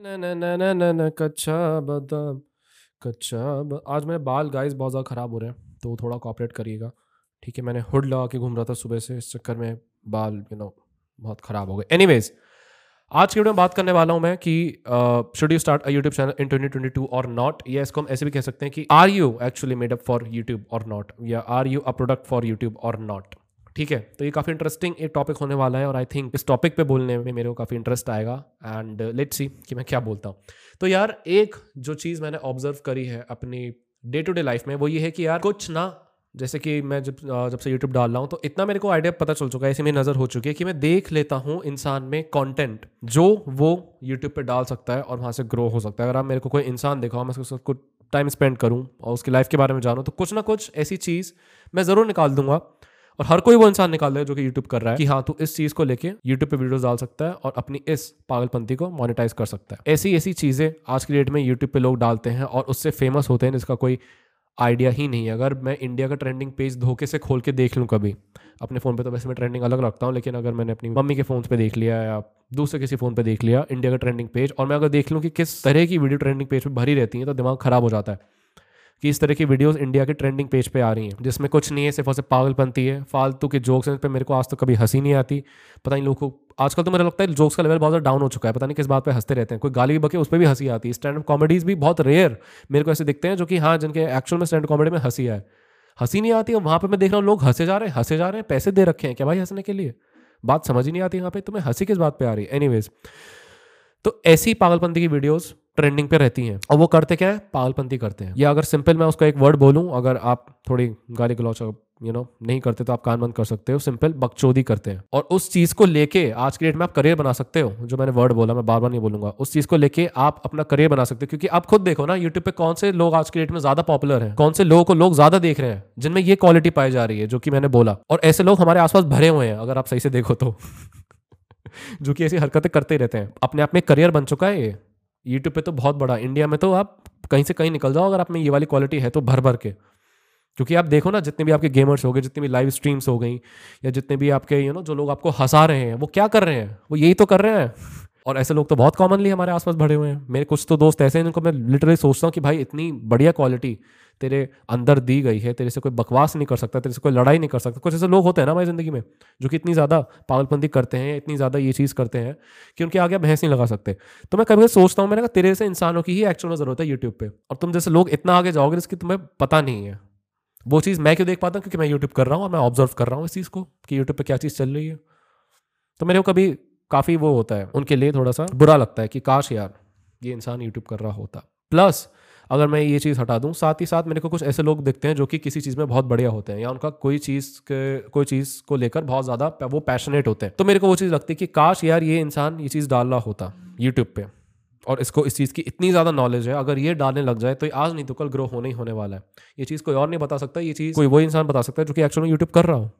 न न कच्चा बादाम, कच्चा. आज मेरे बाल गाइस बहुत ज़्यादा ख़राब हो रहे हैं तो थोड़ा कॉपरेट करिएगा। ठीक है, मैंने हुड लगा के घूम रहा था सुबह से, इस चक्कर में बाल यू नो बहुत ख़राब हो गए। एनीवेज आज की वीडियो में बात करने वाला हूँ मैं कि should you start a YouTube channel in 2022 or not या इसको हम ऐसे भी कह सकते हैं कि are you actually made up for YouTube or not या are you a product for YouTube or not ठीक है? तो ये काफ़ी इंटरेस्टिंग एक टॉपिक होने वाला है और आई थिंक इस टॉपिक पे बोलने में मेरे को काफ़ी इंटरेस्ट आएगा एंड लेट्स सी कि मैं क्या बोलता हूँ। तो यार, एक जो चीज़ मैंने ऑब्ज़र्व करी है अपनी डे टू डे लाइफ में, वो ये है कि यार कुछ ना, जैसे कि मैं जब जब से यूट्यूब डाल रहा हूँ तो इतना मेरे को आइडिया पता चल चुका है ऐसी मेरी नज़र हो चुकी है कि मैं देख लेता हूँ इंसान में कंटेंट जो वो यूट्यूब पे डाल सकता है और वहाँ से ग्रो हो सकता है। अगर आप मेरे को कोई इंसान दिखाओ मैं उसको कुछ टाइम स्पेंड करूँ और उसकी लाइफ के बारे में जानूँ तो कुछ ना कुछ ऐसी चीज़ मैं ज़रूर निकाल दूँगा। और हर कोई वो इंसान निकाल है जो कि यूट्यूब कर रहा है कि हाँ तू इस चीज़ को लेके यूट्यूब पे वीडियोस डाल सकता है और अपनी इस पागलपंथी को मोनेटाइज कर सकता है। ऐसी ऐसी चीज़ें आज की डेट में यूट्यूब पे लोग डालते हैं और उससे फ़ेमस होते हैं जिसका कोई आइडिया ही नहीं है। अगर मैं इंडिया का ट्रेंडिंग पेज धोखे से खोल के देख लूँ कभी, अपने फ़ोन पे तो वैसे मैं ट्रेंडिंग अलग रखता हूँ, लेकिन अगर मैंने अपनी मम्मी के फ़ोन पे देख लिया या दूसरे किसी फ़ोन पे देख लिया इंडिया का ट्रेंडिंग पेज और मैं अगर देख लूँ कि किस तरह की वीडियो ट्रेंडिंग पेज पर भरी रहती है तो दिमाग ख़राब हो जाता है। कि इस तरह की वीडियोस इंडिया के ट्रेंडिंग पेज पे आ रही हैं, जिसमें कुछ नहीं है, सिर्फ़ और सिर्फ़ पागलपंती है, फालतू के जोक्स हैं पे मेरे को आज तो कभी हँसी नहीं आती। पता नहीं लोगों को, आजकल तो मुझे लगता है जोक्स का लेवल बहुत ज़्यादा डाउन हो चुका है, पता नहीं किस बात पर हँसते रहते हैं। कोई गाली भी बके उस पर भी हँसी आती है। स्टैंड अप कॉमेडीज़ भी बहुत रेयर मेरे को ऐसे दिखते हैं, जो कि हाँ जिनके एक्चुअल में स्टैंड कॉमेडी में हँसी आए। हँसी नहीं आती और वहाँ पर मैं देख रहा हूँ, लोग हंसे जा रहे हैं, हंसे जा रहे हैं, पैसे दे रखे हैं, क्या भाई हंसने के लिए? बात समझ ही नहीं आती यहाँ पे, तुम्हें हँसी किस बात पे आ रही है? एनीवेज तो ऐसी पागलपंती की वीडियोस ट्रेंडिंग पे रहती हैं। और वो करते क्या है? पागलपंती करते हैं। या अगर सिंपल मैं उसका एक वर्ड बोलूँ अगर आप थोड़ी गाली गलौच यू नो नहीं करते तो आप कान बंद कर सकते हो सिंपल बकचोदी करते हैं। और उस चीज़ को लेके आज की डेट में आप करियर बना सकते हो जो मैंने वर्ड बोला मैं बार बार नहीं बोलूँगा। उस चीज़ को लेके आप अपना करियर बना सकते हो क्योंकि आप खुद देखो ना यूट्यूब पे कौन से लोग आज के डेट में ज़्यादा पॉपुलर हैं? कौन से लोगों को लोग ज़्यादा देख रहे हैं जिनमें ये क्वालिटी पाई जा रही है जो कि मैंने बोला। और ऐसे लोग हमारे आसपास भरे हुए हैं अगर आप सही से देखो तो। जो कि ऐसी हरकतें करते रहते हैं। अपने आप में करियर बन चुका है ये। यूट्यूब पे तो बहुत बड़ा इंडिया में तो आप कहीं से कहीं निकल जाओ अगर आप में ये वाली क्वालिटी है तो भर भर के। क्योंकि आप देखो ना, जितने भी आपके गेमर्स हो गए, जितनी भी लाइव स्ट्रीम्स हो गई, या जितने भी आपके यू नो जो लोग आपको हंसा रहे हैं, वो क्या कर रहे हैं? वो यही तो कर रहे हैं। और ऐसे लोग तो बहुत कॉमनली हमारे आसपास बढ़े हुए हैं। मेरे कुछ तो दोस्त ऐसे हैं जिनको मैं लिटरली सोचता हूँ कि भाई इतनी बढ़िया क्वालिटी तेरे अंदर दी गई है, तेरे से कोई बकवास नहीं कर सकता, तेरे से कोई लड़ाई नहीं कर सकता। कुछ ऐसे लोग होते हैं ना हमारी ज़िंदगी में, जो कि इतनी ज़्यादा पागलपंती करते हैं, इतनी ज़्यादा ये चीज़ करते हैं कि उनके आगे भैंस नहीं लगा सकते। तो मैं कभी सोचता हूँ, मैंने कहा तेरे से इंसानों की ही एक्चुअल में ज़रूरत है यूट्यूब पर और तुम जैसे लोग इतना आगे जाओगे जिसकी तुम्हें पता नहीं है। वो चीज़ मैं क्यों देख पाता हूँ? क्योंकि मैं यूट्यूब कर रहा हूँ और मैं ऑब्ज़र्व कर रहा हूँ इस चीज़ को कि यूट्यूब पर क्या चीज़ चल रही है। तो मेरे को कभी काफ़ी वो होता है, उनके लिए थोड़ा सा बुरा लगता है कि काश यार, ये इंसान यूट्यूब कर रहा होता। प्लस अगर मैं ये चीज़ हटा दूँ, साथ ही साथ मेरे को कुछ ऐसे लोग दिखते हैं जो कि किसी चीज़ में बहुत बढ़िया होते हैं, या उनका कोई चीज़ के, कोई चीज़ को लेकर बहुत ज़्यादा वो पैशनेट होते हैं। तो मेरे को वो चीज़ लगती है कि काश यार ये इंसान ये चीज़ डाल रहा होता यूट्यूब पर और इसको, इस चीज़ की इतनी ज़्यादा नॉलेज है, अगर ये डालने लग जाए तो आज नहीं तो कल ग्रो होने ही होने वाला है। ये चीज़ कोई और नहीं बता सकता, ये चीज़ कोई वो इंसान बता सकता है जो कि एक्चुअली यूट्यूब कर रहा हो।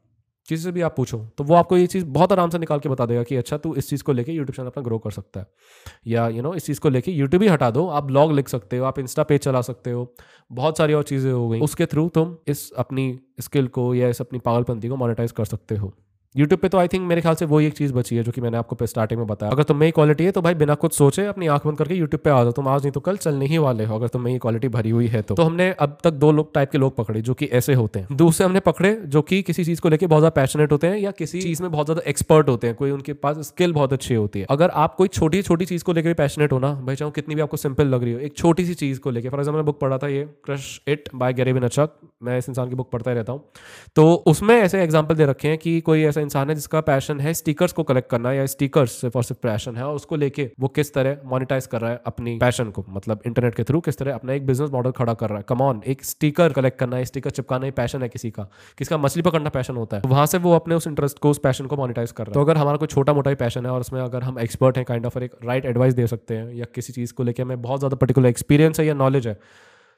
किसी से भी आप पूछो तो वो आपको ये चीज़ बहुत आराम से निकाल के बता देगा कि अच्छा तू इस चीज़ को लेके यूट्यूब चैनल अपना ग्रो कर सकता है। या यू you नो know, इस चीज़ को लेके यूट्यूब ही हटा दो आप ब्लॉग लिख सकते हो आप इंस्टा पेज चला सकते हो बहुत सारी और चीज़ें हो गई। उसके थ्रू तुम इस अपनी स्किल को या इस अपनी पागलपंथी को मोनिटाइज कर सकते हो। यूट्यूब पे तो आई थिंक मेरे ख्याल से वो एक चीज़ बची है जो कि मैंने आपको स्टार्टिंग में बताया। अगर तुम में क्वालिटी है तो भाई बिना कुछ सोचे अपनी आँख बंद करके यूट्यूब पे आ जाओ। तुम आज नहीं तो कल चलने ही वाले हो अगर तुम्हें ये क्वालिटी भरी हुई है तो, तो हमने अब तक दो लोग टाइप के लोग पकड़े जो कि ऐसे होते हैं। दूसरे हमने पकड़े जो कि किसी चीज़ को लेकर बहुत ज़्यादा पैशनेट होते हैं या किसी चीज़ में बहुत ज़्यादा एक्सपर्ट होते हैं। कोई उनके पास स्किल बहुत अच्छी होती है। अगर आप कोई छोटी छोटी चीज़ को लेकर पैशनेट होना भाई चाहो कितनी भी आपको सिंपल लग रही हो एक छोटी सी चीज़ को लेकर फॉर एग्ज़ाम्पल बुक पढ़ा था ये क्रश इट बाय गैरेविन अचक मैं इस इंसान की बुक पढ़ता ही रहता हूँ। तो उसमें ऐसे एग्ज़ाम्पल दे रखे हैं कि कोई ऐसा इंसान है जिसका पैशन है स्टिकर्स को कलेक्ट करना या स्टिकर्स और सिर्फ़ पैशन है, और उसको लेके वो किस तरह मोनिटाइज कर रहा है अपनी पैशन को मतलब इंटरनेट के थ्रू किस तरह अपना एक बिज़नेस मॉडल खड़ा कर रहा है। कमॉन एक स्टिकर कलेक्ट करना है स्टिकर चिपकाना ही पैशन है किसी का, किसका मछली पकड़ना पैशन होता है तो वहाँ से वो अपने उस इंटरेस्ट को, उस पैशन को मोनिटाइज कर रहा है। तो अगर हमारा कोई छोटा मोटा ही पैशन है और उसमें अगर हम एक्सपर्ट हैं काइंड ऑफ़ एक राइट एडवाइस दे सकते हैं, या किसी चीज़ को लेकर हमें बहुत ज़्यादा पर्टिकुलर एक्सपीरियंस है या नॉलेज है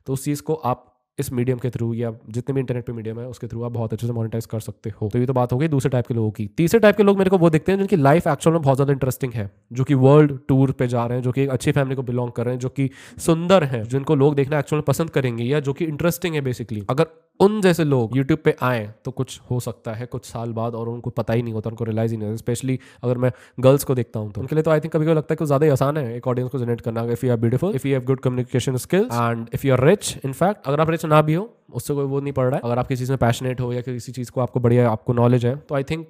तो उस चीज़ को आप इस मीडियम के थ्रू या जितने भी इंटरनेट पे मीडियम है, उसके थ्रू आप बहुत अच्छे से मोनिटाइज कर सकते हो। तो ये तो बात हो गई दूसरे टाइप के लोगों की। तीसरे टाइप के लोग मेरे को वो देखते हैं जिनकी लाइफ एक्चुअल में बहुत ज़्यादा इंटरेस्टिंग है, जो कि वर्ल्ड टूर पे जा रहे हैं, जो कि अच्छी फैमिली को बिलोंग कर रहे हैं, जो कि सुंदर है, जिनको लोग देखना एक्चुअल में पसंद करेंगे या जो कि इंटरेस्टिंग है बेसिकली अगर उन जैसे लोग यूट्यूब पे आए तो कुछ हो सकता है, कुछ साल बाद और उनको पता ही नहीं होता, उनको रियलाइज़ ही नहीं होता। स्पेशली अगर मैं गर्ल्स को देखता हूँ तो। उनके लिए तो आई थिंक कभी कभी लगता है कि ज़्यादा आसान है एक ऑडियंस को जनरेट करना if you are beautiful if you have good communication skills and if you are rich in fact अगर आप रिच ना भी हो, उससे कोई वो नहीं पड़ रहा है। अगर आप किसी चीज़ में पैशनेट हो या किसी चीज़ को आपको बढ़िया, आपको नॉलेज है तो आई थिंक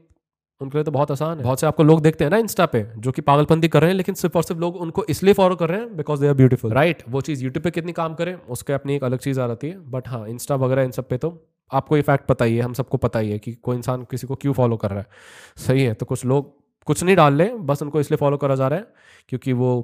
उनके लिए तो बहुत आसान है। बहुत से आपको लोग देखते हैं ना इंस्टा पे जो कि पागलपंती कर रहे हैं लेकिन सिर्फ़ और सिर्फ़ लोग उनको इसलिए फॉलो कर रहे हैं because they are beautiful right वो चीज़ यूट्यूब पे कितनी काम करे उसके अपनी एक अलग चीज़ आ जाती है। बट हाँ इंस्टा वगैरह इन सब पे तो आपको ये फैक्ट पता ही है हम सबको पता ही है कि कोई इंसान किसी को क्यों फॉलो कर रहा है। सही है तो कुछ लोग कुछ नहीं डाल रहे बस उनको इसलिए फॉलो करा जा रहा है क्योंकि वो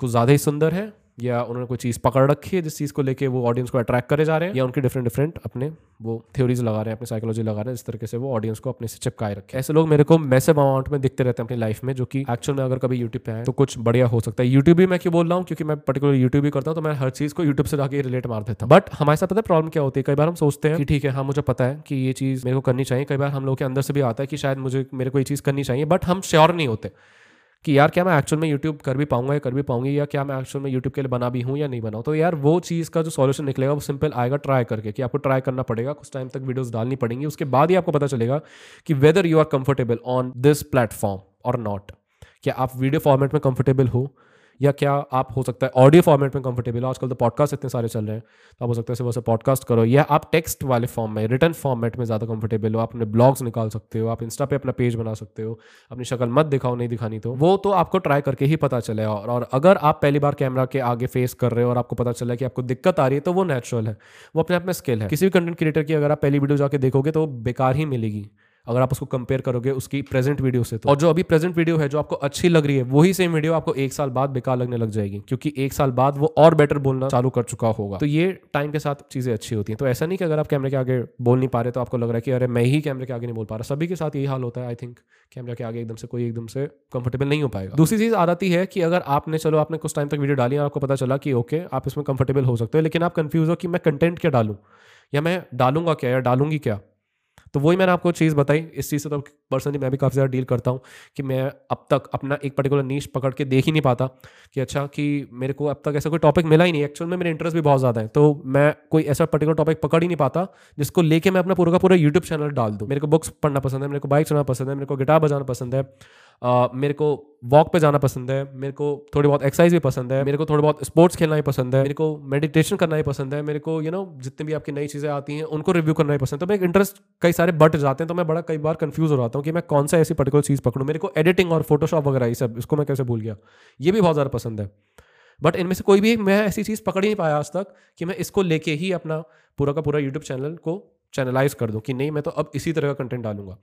कुछ ज़्यादा ही सुंदर है या उन्होंने कोई चीज़ पकड़ रखी है जिस चीज़ को लेके वो ऑडियंस को अट्रैक्ट करे जा रहे हैं, या उनके डिफरेंट डिफरेंट अपने वो थ्योरीज लगा रहे हैं, अपनी साइकोलॉजी लगा रहे हैं, इस तरीके से वो ऑडियंस को अपने से चिपकाए रखे ऐसे लोग मेरे को मैसेव अमाउंट में दिखते रहते हैं अपनी लाइफ में, जो कि एक्चुअल में अगर कभी यूट्यूब पे आए तो कुछ बढ़िया हो सकता है। यूट्यूब भी मैं क्यों बोल रहा हूँ? क्योंकि मैं पर्टिकुलर यूट्यूब भी करता हूँ तो मैं हर चीज़ को यूट्यूब से जाकर रिलेट मार देता हूँ। बट हमारे साथ पता है प्रॉब्लम क्या होती है? कई बार हम सोचते हैं कि ठीक है हाँ मुझे पता है कि ये चीज़ मेरे को करनी चाहिए। कई बार हम लोग के अंदर से भी आता है कि शायद मुझे, मेरे को ये चीज़ करनी चाहिए बट हम श्योर नहीं होते। कि यार क्या मैं एक्चुअल में यूट्यूब कर भी पाऊँगा या कर भी पाऊँगी या क्या मैं एक्चुअल में यूट्यूब के लिए बना भी हूँ या नहीं बनाऊँ तो यार वो चीज़ का जो सॉल्यूशन निकलेगा वो सिंपल आएगा ट्राई करके कि आपको ट्राई करना पड़ेगा, कुछ टाइम तक वीडियोज़ डालनी पड़ेंगी, उसके बाद ही आपको पता चलेगा कि whether you are comfortable on this platform or not क्या आप वीडियो फॉर्मेट में कंफर्टेबल हो? या क्या आप हो सकता है ऑडियो फॉर्मेट में कंफर्टेबल हो? आजकल तो पॉडकास्ट इतने सारे चल रहे हैं तो आप हो सकता है सुबह से पॉडकास्ट करो या आप टेक्स्ट वाले फॉर्म में रिटर्न फॉर्मेट में ज़्यादा कंफर्टेबल हो आप अपने ब्लॉग्स निकाल सकते हो आप इंस्टा पे अपना पेज बना सकते हो अपनी शक्ल मत दिखाओ नहीं दिखानी तो। वो तो आपको ट्राई करके ही पता चले और, और अगर आप पहली बार कैमरा के आगे फेस कर रहे हो और आपको पता चला कि आपको दिक्कत आ रही है तो वो नेचुरल है वो अपने आप में स्किल है। किसी भी कंटेंट क्रिएटर की अगर आप पहली वीडियो जाके देखोगे तो बेकार ही मिलेगी। अगर आप उसको कंपेयर करोगे उसकी प्रेजेंट वीडियो से तो। और जो अभी प्रेजेंट वीडियो है, जो आपको अच्छी लग रही है, वही सेम वीडियो आपको एक साल बाद बेकार लगने लग जाएगी, क्योंकि एक साल बाद वो और बेटर बोलना चालू कर चुका होगा। तो ये टाइम के साथ चीज़ें अच्छी होती हैं। तो ऐसा नहीं कि अगर आप कैमरे के आगे बोल नहीं पा रहे तो आपको लग रहा है कि अरे, मैं ही कैमरे के आगे नहीं बोल पा रहा। सभी के साथ यही हाल होता है आई थिंक कैमरे के आगे एकदम से कोई एकदम से कंफर्टेबल नहीं हो पाएगा। दूसरी चीज़ आ जाती है कि अगर आपने, चलो, आपने कुछ टाइम तक वीडियो डाली और आपको पता चला कि ओके आप इसमें कंफर्टेबल हो सकते हो, लेकिन आप कंफ्यूज हो कि मैं कंटेंट क्या डालूँ? या मैं डालूँगा क्या, या डालूँगी क्या? तो वही मैंने आपको चीज़ बताई, इस चीज़ से तो पर्सनली मैं भी काफ़ी ज़्यादा डील करता हूँ कि मैं अब तक अपना एक पर्टिकुलर नीच पकड़ के देख ही नहीं पाता कि अच्छा कि मेरे को अब तक ऐसा कोई टॉपिक मिला ही नहीं। एक्चुअल में मेरे इंटरेस्ट भी बहुत ज़्यादा है तो मैं कोई ऐसा पर्टिकुलर टॉपिक पकड़ ही नहीं पाता जिसको लेके मैं अपना पूरा का पूरा यूट्यूब चैनल डाल दूँ। मेरे को बुक्स पढ़ना पसंद है, मेरे को बाइक चलाना पसंद है, मेरे को गिटार बजाना पसंद है मेरे को वॉक पे जाना पसंद है, मेरे को थोड़ी बहुत एक्सरसाइज भी पसंद है, मेरे को थोड़ी बहुत स्पोर्ट्स खेलना ही पसंद है, मेरे को मेडिटेशन करना ही पसंद है, मेरे को यू नो जितनी भी आपकी नई चीज़ें आती हैं, उनको रिव्यू करना ही पसंद है। तो मैं इंटरेस्ट कई सारे बट जाते हैं तो मैं बड़ा कई बार कंफ्यूज हो जाता हूँ कि मैं कौन सा ऐसी पर्टिकुलर चीज़ पकड़ूँ। मेरे को एडिटिंग और फोटोशॉप वगैरह ये सब, इसको मैं कैसे भूल गया? ये भी बहुत ज़्यादा पसंद है। बट इनमें से कोई भी मैं ऐसी चीज़ पकड़ ही नहीं पाया आज तक कि मैं इसको लेके ही अपना पूरा का पूरा यूट्यूब चैनल को चैनलाइज कर दूँ कि नहीं, मैं तो अब इसी तरह का कंटेंट डालूँगा।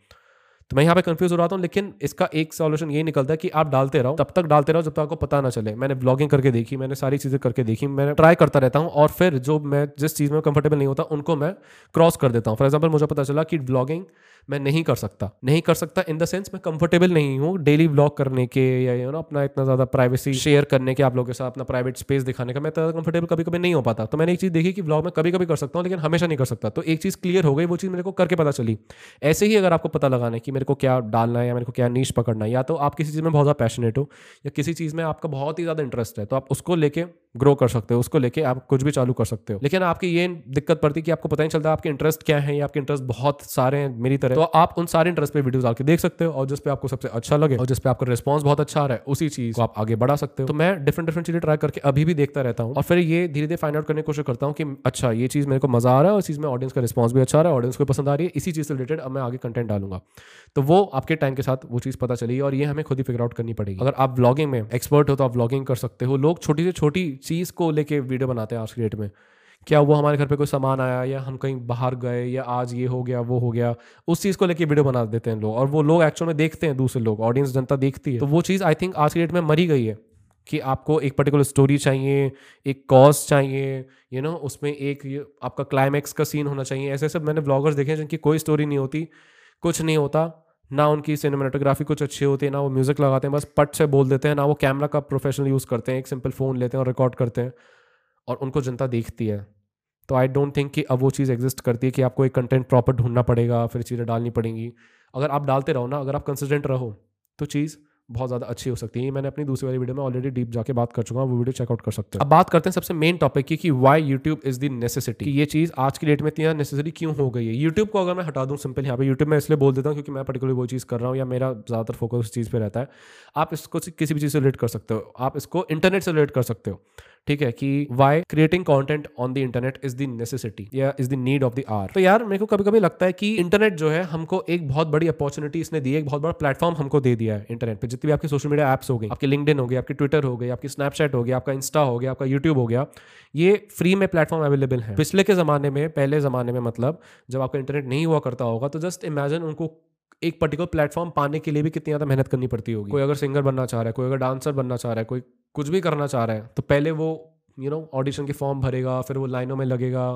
तो मैं यहाँ पे कंफ्यूज हो रहा था, लेकिन इसका एक सॉल्यूशन ये निकलता है कि आप डालते रहो। तब तक डालते रहो जब तक आपको पता ना चले। मैंने ब्लॉगिंग करके देखी, मैंने सारी चीज़ें करके देखी, मैं ट्राई करता रहता हूँ और फिर जो मैं, जिस चीज़ में कंफर्टेबल नहीं होता, उनको मैं क्रॉस कर देता हूँ। फॉर एग्ज़ाम्पल मुझे पता चला कि ब्लॉगिंग मैं नहीं कर सकता। नहीं कर सकता इन द सेंस मैं कंफर्टेबल नहीं हूँ डेली ब्लॉग करने के या यू नो अपना इतना ज़्यादा प्राइवेसी शेयर करने के आप लोगों के साथ, अपना प्राइवेट स्पेस दिखाने का मैं ज़्यादा कंफर्टेबल कभी कभी नहीं हो पाता। तो मैंने एक चीज़ देखी कि ब्लॉग में कभी कभी कर सकता हूँ लेकिन हमेशा नहीं कर सकता। तो एक चीज़ क्लियर हो गई, वो चीज़ मेरे को करके पता चली। ऐसे ही अगर आपको पता लगाना है कि मेरे को क्या डालना है या मेरे को क्या नीच पकड़ना है या तो आप किसी चीज़ में बहुत ज़्यादा पैशनेट हो या किसी चीज़ में आपका बहुत ही ज़्यादा इंटरेस्ट है तो आप उसको लेके ग्रो कर सकते हो, उसको लेके आप कुछ भी चालू कर सकते हो। लेकिन आपकी ये दिक्कत पड़ती है कि आपको पता नहीं चलता आपके इंटरेस्ट क्या है या आपके इंटरेस्ट बहुत सारे हैं, मेरी तरह तो आप उन सारे इंटरेस्ट पे वीडियोस डाल के देख सकते हो और जिस पे आपको सबसे अच्छा लगे और जिस पे आपका रिस्पॉन्स बहुत अच्छा आ रहा है, उसी चीज़ को आप आगे बढ़ा सकते हो। तो मैं डिफरेंट डिफरेंट चीज़ें ट्राई करके अभी भी देखता रहता हूँ और फिर ये धीरे धीरे फाइंड आउट करने की कोशिश करता हूँ कि अच्छा ये चीज़ मेरे को मज़ा आ रहा है और चीज़ में ऑडियंस का रिस्पॉन्स भी अच्छा आ रहा है ऑडियंस को पसंद आ रही है, इसी चीज़ से रिलेटेड अब मैं आगे कंटेंट डालूँगा। तो वो आपके टाइम के साथ वो चीज़ पता चली और ये हमें खुद ही फिगर आउट करनी पड़ेगी। अगर आप ब्लॉगिंग में एक्सपर्ट हो तो आप ब्लॉगिंग कर सकते हो। लोग छोटी से छोटी चीज़ को लेके वीडियो बनाते हैं आज की डेट में। क्या वो हमारे घर पे कोई सामान आया या हम कहीं बाहर गए या आज ये हो गया वो हो गया उस चीज़ को लेके वीडियो बना देते हैं लोग और वो लोग एक्चुअल में देखते हैं दूसरे लोग ऑडियंस जनता देखती है। तो वो चीज़ आई थिंक आज की डेट में मरी गई है कि आपको एक पर्टिकुलर स्टोरी चाहिए एक कॉज चाहिए यू you नो know, उसमें एक आपका क्लाइमैक्स का सीन होना चाहिए। ऐसे सब मैंने ब्लॉगर्स देखे हैं जिनकी कोई स्टोरी नहीं होती कुछ नहीं होता ना उनकी सिनेमाटोग्राफी कुछ अच्छी होती है ना वो म्यूज़िक लगाते हैं बस पट से बोल देते हैं ना वो कैमरा का प्रोफेशनल यूज़ करते हैं एक सिंपल फ़ोन लेते हैं और रिकॉर्ड करते हैं। और उनको जनता देखती है। तो आई डोंट थिंक कि अब वो चीज़ एग्जिस्ट करती है कि आपको एक कंटेंट प्रॉपर ढूंढना पड़ेगा फिर चीज़ें डालनी पड़ेंगी। अगर आप डालते रहो ना अगर आप कंसिस्टेंट रहो तो चीज़ बहुत ज़्यादा अच्छी हो सकती है। ये मैंने अपनी दूसरी वाली वीडियो में ऑलरेडी डीप जाके बात कर चुका हूँ वो वीडियो चेकआउट कर सकते हैं। अब बात करते हैं सबसे मेन टॉपिक की कि why YouTube is the necessity ये चीज़ आज की डेट में इतनी नेसेसरी क्यों हो गई है? यूट्यूब को अगर मैं हटा दूँ सिंपल यहाँ पे यूट्यूब में इसलिए बोल देता हूँ क्योंकि मैं पर्टिकुलर वो चीज़ कर रहा हूँ या मेरा ज़्यादातर फोकस उस चीज़ पर रहता है। आप इसको किसी भी चीज़ से रिलेट कर सकते हो। आप इसको इंटरनेट से रिलेट कर सकते हो। ठीक है, कि why creating content on the internet is the necessity या is the need of the hour तो यार, मेरे को कभी कभी लगता है कि इंटरनेट जो है, हमको एक बहुत बड़ी अपॉर्चुनिटी इसने दी है, एक बहुत बड़ा प्लेटफॉर्म हमको दे दिया है इंटरनेट पे। जितनी भी आपकी सोशल मीडिया एप्स हो गई, आपकी लिंकडिन हो गई, आपकी ट्विटर हो गई, आपकी स्नैपचैट हो गया, आपका इंस्टा हो गया, आपका यूट्यूब हो गया, ये फ्री में प्लेटफॉर्म अवेलेबल है। पिछले के ज़माने में, पहले ज़माने में मतलब जब आपका इंटरनेट नहीं हुआ करता होगा तो जस्ट इमेजिन उनको एक पर्टिकुलर प्लेटफॉर्म पाने के लिए भी कितनी ज़्यादा मेहनत करनी पड़ती होगी। कोई अगर सिंगर बनना चाह रहा है, कोई अगर डांसर बनना चाह रहा है, कोई कुछ भी करना चाह रहा है तो पहले वो यू नो ऑडिशन के फॉर्म भरेगा, फिर वो लाइनों में लगेगा,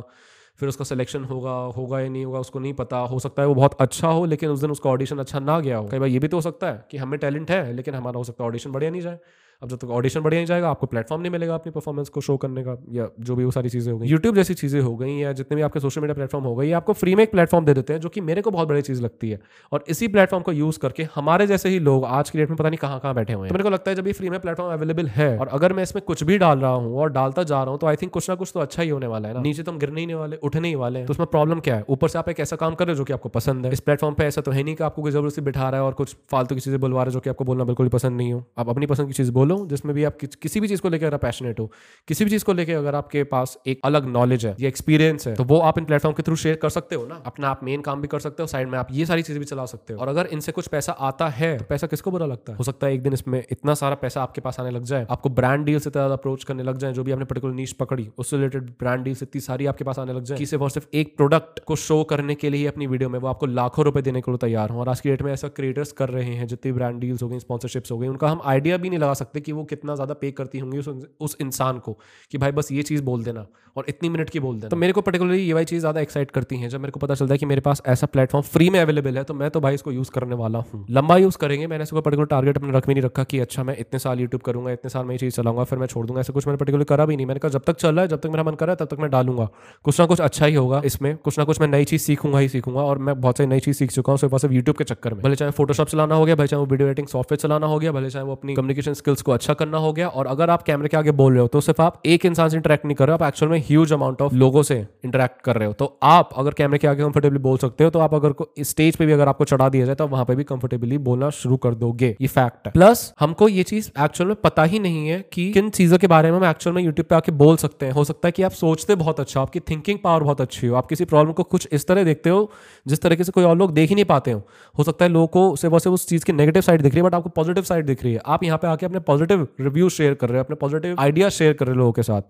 फिर उसका सिलेक्शन होगा होगा या नहीं होगा, उसको नहीं पता। हो सकता है वो बहुत अच्छा हो, लेकिन उस दिन उसका ऑडिशन अच्छा ना गया हो। कई बार ये भी तो हो सकता है कि हमें टैलेंट है, लेकिन हमारा हो सकता है ऑडिशन बढ़िया नहीं जाए। अब जब तक ऑडिशन बढ़िया नहीं जाएगा, आपको प्लेटफॉर्म नहीं मिलेगा अपनी परफॉर्मेंस को शो करने का, या जो भी वो सारी चीज़ें हो गई। यूट्यूब जैसी चीज़ें हो गई, या जितने भी आपके सोशल मीडिया प्लेटफॉर्म हो गई आपको फ्री में एक प्लेटफॉर्म दे देते हैं, जो कि मेरे को बहुत बड़ी चीज़ लगती है। और इसी प्लेटफॉर्म को यूज़ करके हमारे जैसे ही लोग आज की डेट में पता नहीं कहाँ कहाँ बैठे हुए हैं। तो मेरे को लगता है जब ये फ्री में प्लेटफॉर्म अवेलेबल है, और अगर मैं इसमें कुछ भी डाल रहा हूँ और डालता जा रहा हूँ तो आई थिंक कुछ ना कुछ तो अच्छा ही होने वाला है ना। नीचे तो हम गिरने ही वाले, उठने ही वाले तो उसमें प्रॉब्लम क्या है? ऊपर से आप एक ऐसा काम कर रहे हो जो कि आपको पसंद है। इस प्लेटफॉर्म पे ऐसा तो है नहीं कि आपको ज़बरदस्ती बिठा रहा है और कुछ फालतू की चीज़ें बुलवा रहे जो कि आपको बोलना बिल्कुल पसंद नहीं हो। आप अपनी पसंद की चीज़ बोलो जिसमें भी आप कि, किसी भी चीज़ को लेकर पैशनेट हो किसी भी चीज़ को लेकर अगर आपके पास एक अलग नॉलेज है या एक्सपीरियंस है तो वो आप इन प्लेटफॉर्म के थ्रू शेयर कर सकते हो ना। अपना आप मेन काम भी कर सकते हो साइड में आप ये सारी चीज़ें भी चला सकते हो। और अगर इनसे कुछ पैसा आता है तो पैसा किसको बुरा लगता है? हो सकता है एक दिन इसमें इतना सारा पैसा आपके पास आने लग जाए आपको ब्रांड डील से ज़्यादा अप्रोच करने लग जाए जो भी आपने पर्टिकुलर नीच पकड़ी उससे रिलेटेड ब्रांड डील इतनी सारी आपके पास आने लग जाए कि और सिर्फ़ एक प्रोडक्ट को शो करने के लिए अपनी वीडियो में वो आपको लाखों रुपए देने के लिए तैयार हो। और आज की डेट में ऐसा क्रिएटर्स कर रहे हैं जितनी ब्रांड डील्स हो गई स्पॉन्सरशिप्स हो गई उनका हम आइडिया भी नहीं लगा सकते कि वो कितना ज़्यादा पे करती होंगी उस इंसान इंसान को कि भाई बस ये चीज़ बोल देना और इतनी मिनट की बोल देना। तो मेरे को पर्टिकुलरली ये वाली चीज़ ज़्यादा एक्साइट करती है जब मेरे को पता चलता है कि मेरे पास ऐसा प्लेटफॉर्म फ्री में अवेलेबल है तो मैं तो भाई इसको यूज़ करने वाला हूँ। लंबा यूज़ करेंगे, मैंने इसको पर्टिकुलर टारगेट अपने रख भी नहीं रखा कि अच्छा मैं इतने साल यूट्यूब करूँगा, इतने साल मैं ये चीज़ चलाऊँगा, फिर मैं छोड़ दूँगा, ऐसा कुछ मैंने पर्टिकुलर करा भी नहीं। मैंने कहा, जब तक चल रहा है, जब तक मेरा मन कर रहा है, तब तक मैं डालूँगा। कुछ ना कुछ अच्छा ही होगा इसमें, कुछ ना कुछ मैं नई चीज़ सीखूँगा ही सीखूँगा और मैं बहुत सारी नई चीज़ सीख चुका हूँ, सिर्फ़ यूट्यूब के चक्कर में। भले चाहे फोटोशॉप चलाना हो गया, भले चाहे वो वीडियो एडिटिंग सॉफ्टवेयर चलाना हो गया, भले चाहे वो अपनी कम्युनिकेशन स्किल्स को अच्छा करना हो गया। और अगर आप कैमरे के आगे बोल रहे हो तो सिर्फ़ आप एक इंसान से इंटरेक्ट नहीं कर रहे हो, आप एक्चुअल में ह्यूज अमाउंट ऑफ़ लोगों से इंटरेक्ट कर रहे हो। तो आप अगर कैमरे के आगे कंफर्टेबली बोल सकते हो तो आप अगर स्टेज पे भी अगर आपको चढ़ा दिया जाए तो वहाँ पे भी कंफर्टेबली बोलना शुरू कर दोगे। ये फैक्ट है। प्लस हमको ये चीज़ एक्चुअल में पता ही नहीं है कि किन चीज़ों के बारे में हम एक्चुअल में यूट्यूब पे आके बोल सकते हैं। हो सकता है कि आप सोचते बहुत अच्छा आपकी थिंकिंग पावर बहुत अच्छी हो, आप किसी प्रॉब्लम को कुछ इस तरह देखते हो, जिस तरीके से कोई और लोग देख ही नहीं पाते हो। हो सकता है लोगों को सिर्फ़ और उस चीज़ की नेगेटिव साइड दिख रही है बट आपको पॉजिटिव साइड दिख रही है। आप यहाँ पे आके अपने पॉजिटिव रिव्यू शेयर कर रहे हो, अपने पॉजिटिव आइडिया शेयर कर रहे हो लोगों के साथ।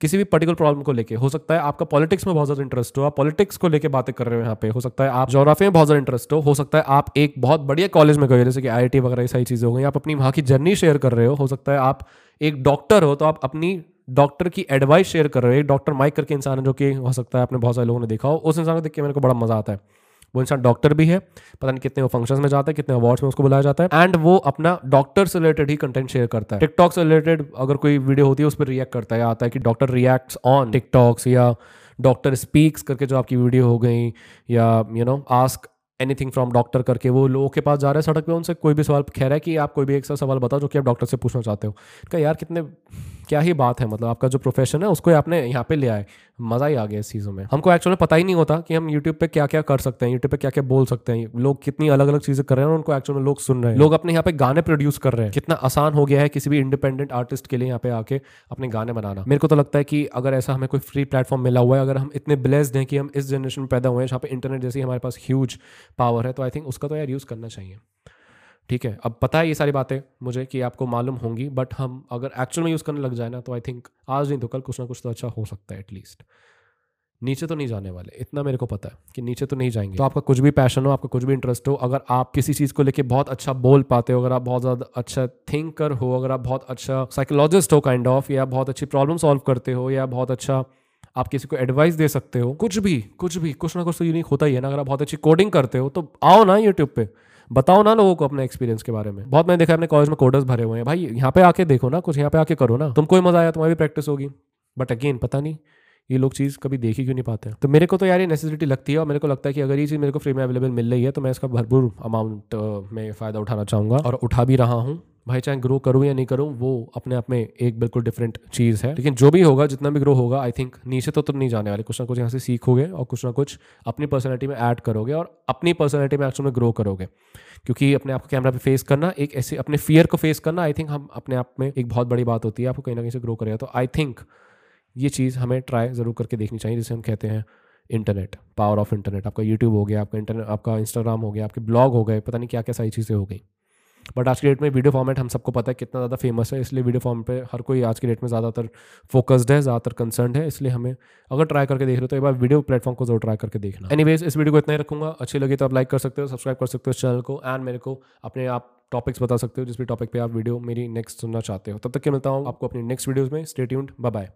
किसी भी पर्टिकुलर प्रॉब्लम को लेके, हो सकता है आपका पॉलिटिक्स में बहुत ज़्यादा इंटरेस्ट हो, आप पॉलिटिक्स को लेके बातें कर रहे हो यहाँ पे, हो सकता है आप जोग्राफी में बहुत ज़्यादा इंटरेस्ट हो हो सकता है आप एक बहुत बढ़िया कॉलेज में गए जैसे कि आईआईटी वगैरह ये सारी चीज़ें हो गई, आप अपनी वहाँ की जर्नी शेयर कर रहे हो हो सकता है आप एक डॉक्टर हो तो आप अपनी डॉक्टर की एडवाइस शेयर कर रहे हो, एक डॉक्टर माइक करके इंसान है जो कि हो सकता है आपने बहुत सारे लोगों ने देखा हो, उस इंसान को देख के मेरे को बड़ा मज़ा आता है। वो इंसान डॉक्टर भी है, पता नहीं कितने वो फ़ंक्शंस में जाता है, कितने अवार्ड्स में उसको बुलाया जाता है एंड वो अपना डॉक्टर से रिलेटेड ही कंटेंट शेयर करता है। टिकटॉक से रिलेटेड अगर कोई वीडियो होती है, उस पर रिएक्ट करता है आता है कि डॉक्टर रिएक्ट्स ऑन टिकटॉक्स या डॉक्टर स्पीक्स करके जो आपकी वीडियो हो गई, या you know ask anything from doctor करके, वो लोगों के पास जा रहे हैं सड़क पे, उनसे कोई भी सवाल, कह रहा है कि आप कोई भी एक सा सवाल बताओ जो कि आप डॉक्टर से पूछना चाहते हो। क्या यार, कितने क्या ही बात है मतलब आपका जो प्रोफेशन है, उसको आपने यहाँ पे ले आए। मज़ा ही आ गया इस चीज़ों में। हमको एक्चुअली पता ही नहीं होता कि हम यूट्यूब पे क्या क्या कर सकते हैं यूट्यूब पे क्या क्या बोल सकते हैं। लोग कितनी अलग अलग चीज़ें कर रहे हैं और उनको एक्चुअली लोग सुन रहे हैं। लोग अपने यहाँ पे गाने प्रोड्यूस कर रहे हैं। कितना आसान हो गया है किसी भी इंडिपेंडेंट आर्टिस्ट के लिए यहाँ पे आके अपने गाने बनाना। मेरे को तो लगता है कि अगर ऐसा हमें कोई फ्री प्लेटफॉर्म मिला हुआ है, अगर हम इतने ब्लेस्ड हैं कि हम इस जनरेशन में पैदा हुए हैं, जहाँ पे इंटरनेट जैसी हमारे पास ह्यूज पावर है तो आई थिंक उसका तो यार यूज़ करना चाहिए। ठीक है? अब पता है ये सारी बातें मुझे कि आपको मालूम होंगी बट हम अगर एक्चुअल में यूज़ करने लग जाए ना तो आई थिंक आज नहीं तो कल कुछ ना कुछ तो अच्छा हो सकता है एटलीस्ट नीचे तो नहीं जाने वाले, इतना मेरे को पता है कि नीचे तो नहीं जाएँगे। तो आपका कुछ भी पैशन हो, आपका कुछ भी इंटरेस्ट हो, अगर आप किसी चीज़ को लेके बहुत अच्छा बोल पाते हो, अगर आप बहुत ज़्यादा अच्छा थिंकर हो, अगर आप बहुत अच्छा साइकोलॉजिस्ट हो काइंड ऑफ़ या बहुत अच्छी प्रॉब्लम सॉल्व करते हो, या बहुत अच्छा आप किसी को एडवाइस दे सकते हो, कुछ भी कुछ भी, कुछ ना कुछ तो यूनिक होता ही है ना, अगर आप बहुत अच्छी कोडिंग करते हो तो आओ ना यूट्यूब पे। बताओ ना लोगों को अपने एक्सपीरियंस के बारे में। बहुत मैंने देखा अपने कॉलेज में कोडर्स भरे हुए हैं। भाई, यहाँ पे आके देखो ना, कुछ यहाँ पे आके करो ना। तुमको ही मज़ा आया, तुम्हारी भी प्रैक्टिस होगी। बट अगेन पता नहीं, ये लोग चीज़ कभी देख ही क्यों नहीं पाते तो मेरे को तो यार ये नेसेसिटी लगती है और मेरे को लगता है कि अगर ये चीज़ मेरे को फ्री में अवेलेबल मिल रही है तो मैं इसका भरपूर अमाउंट में फ़ायदा उठाना चाहूँगा और उठा भी रहा हूँ। भाई चाहे ग्रो करूँ या नहीं करूँ वो अपने आप में एक बिल्कुल डिफरेंट चीज़ है। लेकिन जो भी होगा जितना भी ग्रो होगा आई थिंक नीचे तो, तुम नहीं जाने वाले। कुछ ना कुछ यहाँ से सीखोगे और कुछ ना कुछ अपनी पर्सनैलिटी में ऐड करोगे और अपनी पर्सनैलिटी में एक्चुअल में ग्रो करोगे। क्योंकि अपने आप को कैमरा पे फेस करना एक ऐसे अपने फियर को फेस करना आई थिंक हम अपने आप में एक बहुत बड़ी बात होती है। आपको कहीं ना कहीं से ग्रो करेगा। तो आई थिंक ये चीज़ हमें ट्राई ज़रूर करके देखनी चाहिए जिसे हम कहते हैं इंटरनेट पावर ऑफ़ इंटरनेट आपका यूट्यूब हो गया आपका इंटरनेट आपका इंस्टाग्राम हो गया आपके ब्लॉग हो गए पता नहीं क्या क्या सारी चीज़ें हो गई। बट आज की डेट में वीडियो फॉर्मेट हम सबको पता है कितना ज़्यादा फ़ेमस है, इसलिए वीडियो फॉर्म पे हर कोई आज की डेट में ज़्यादातर फोकस्ड है, ज़्यादातर कंसर्न है, इसलिए हमें अगर ट्राई करके देख रहे हो तो एक बार वीडियो प्लेटफॉर्म को ज़रूर ट्राई करके देखना। एनी इस वीडियो को इतना ही रखूँगा। अच्छी लगी तो आप लाइक कर सकते हो सब्सक्राइब कर सकते हो इस चैनल को एंड मेरे को अपने आप टॉपिक्स बता सकते हो, जिस भी टॉपिक पे आप वीडियो मेरी नेक्स्ट सुनना चाहते हो। तब तक के मिलता हूँ आपको अपनी नेक्स्ट वीडियोज़ में। Stay tuned bye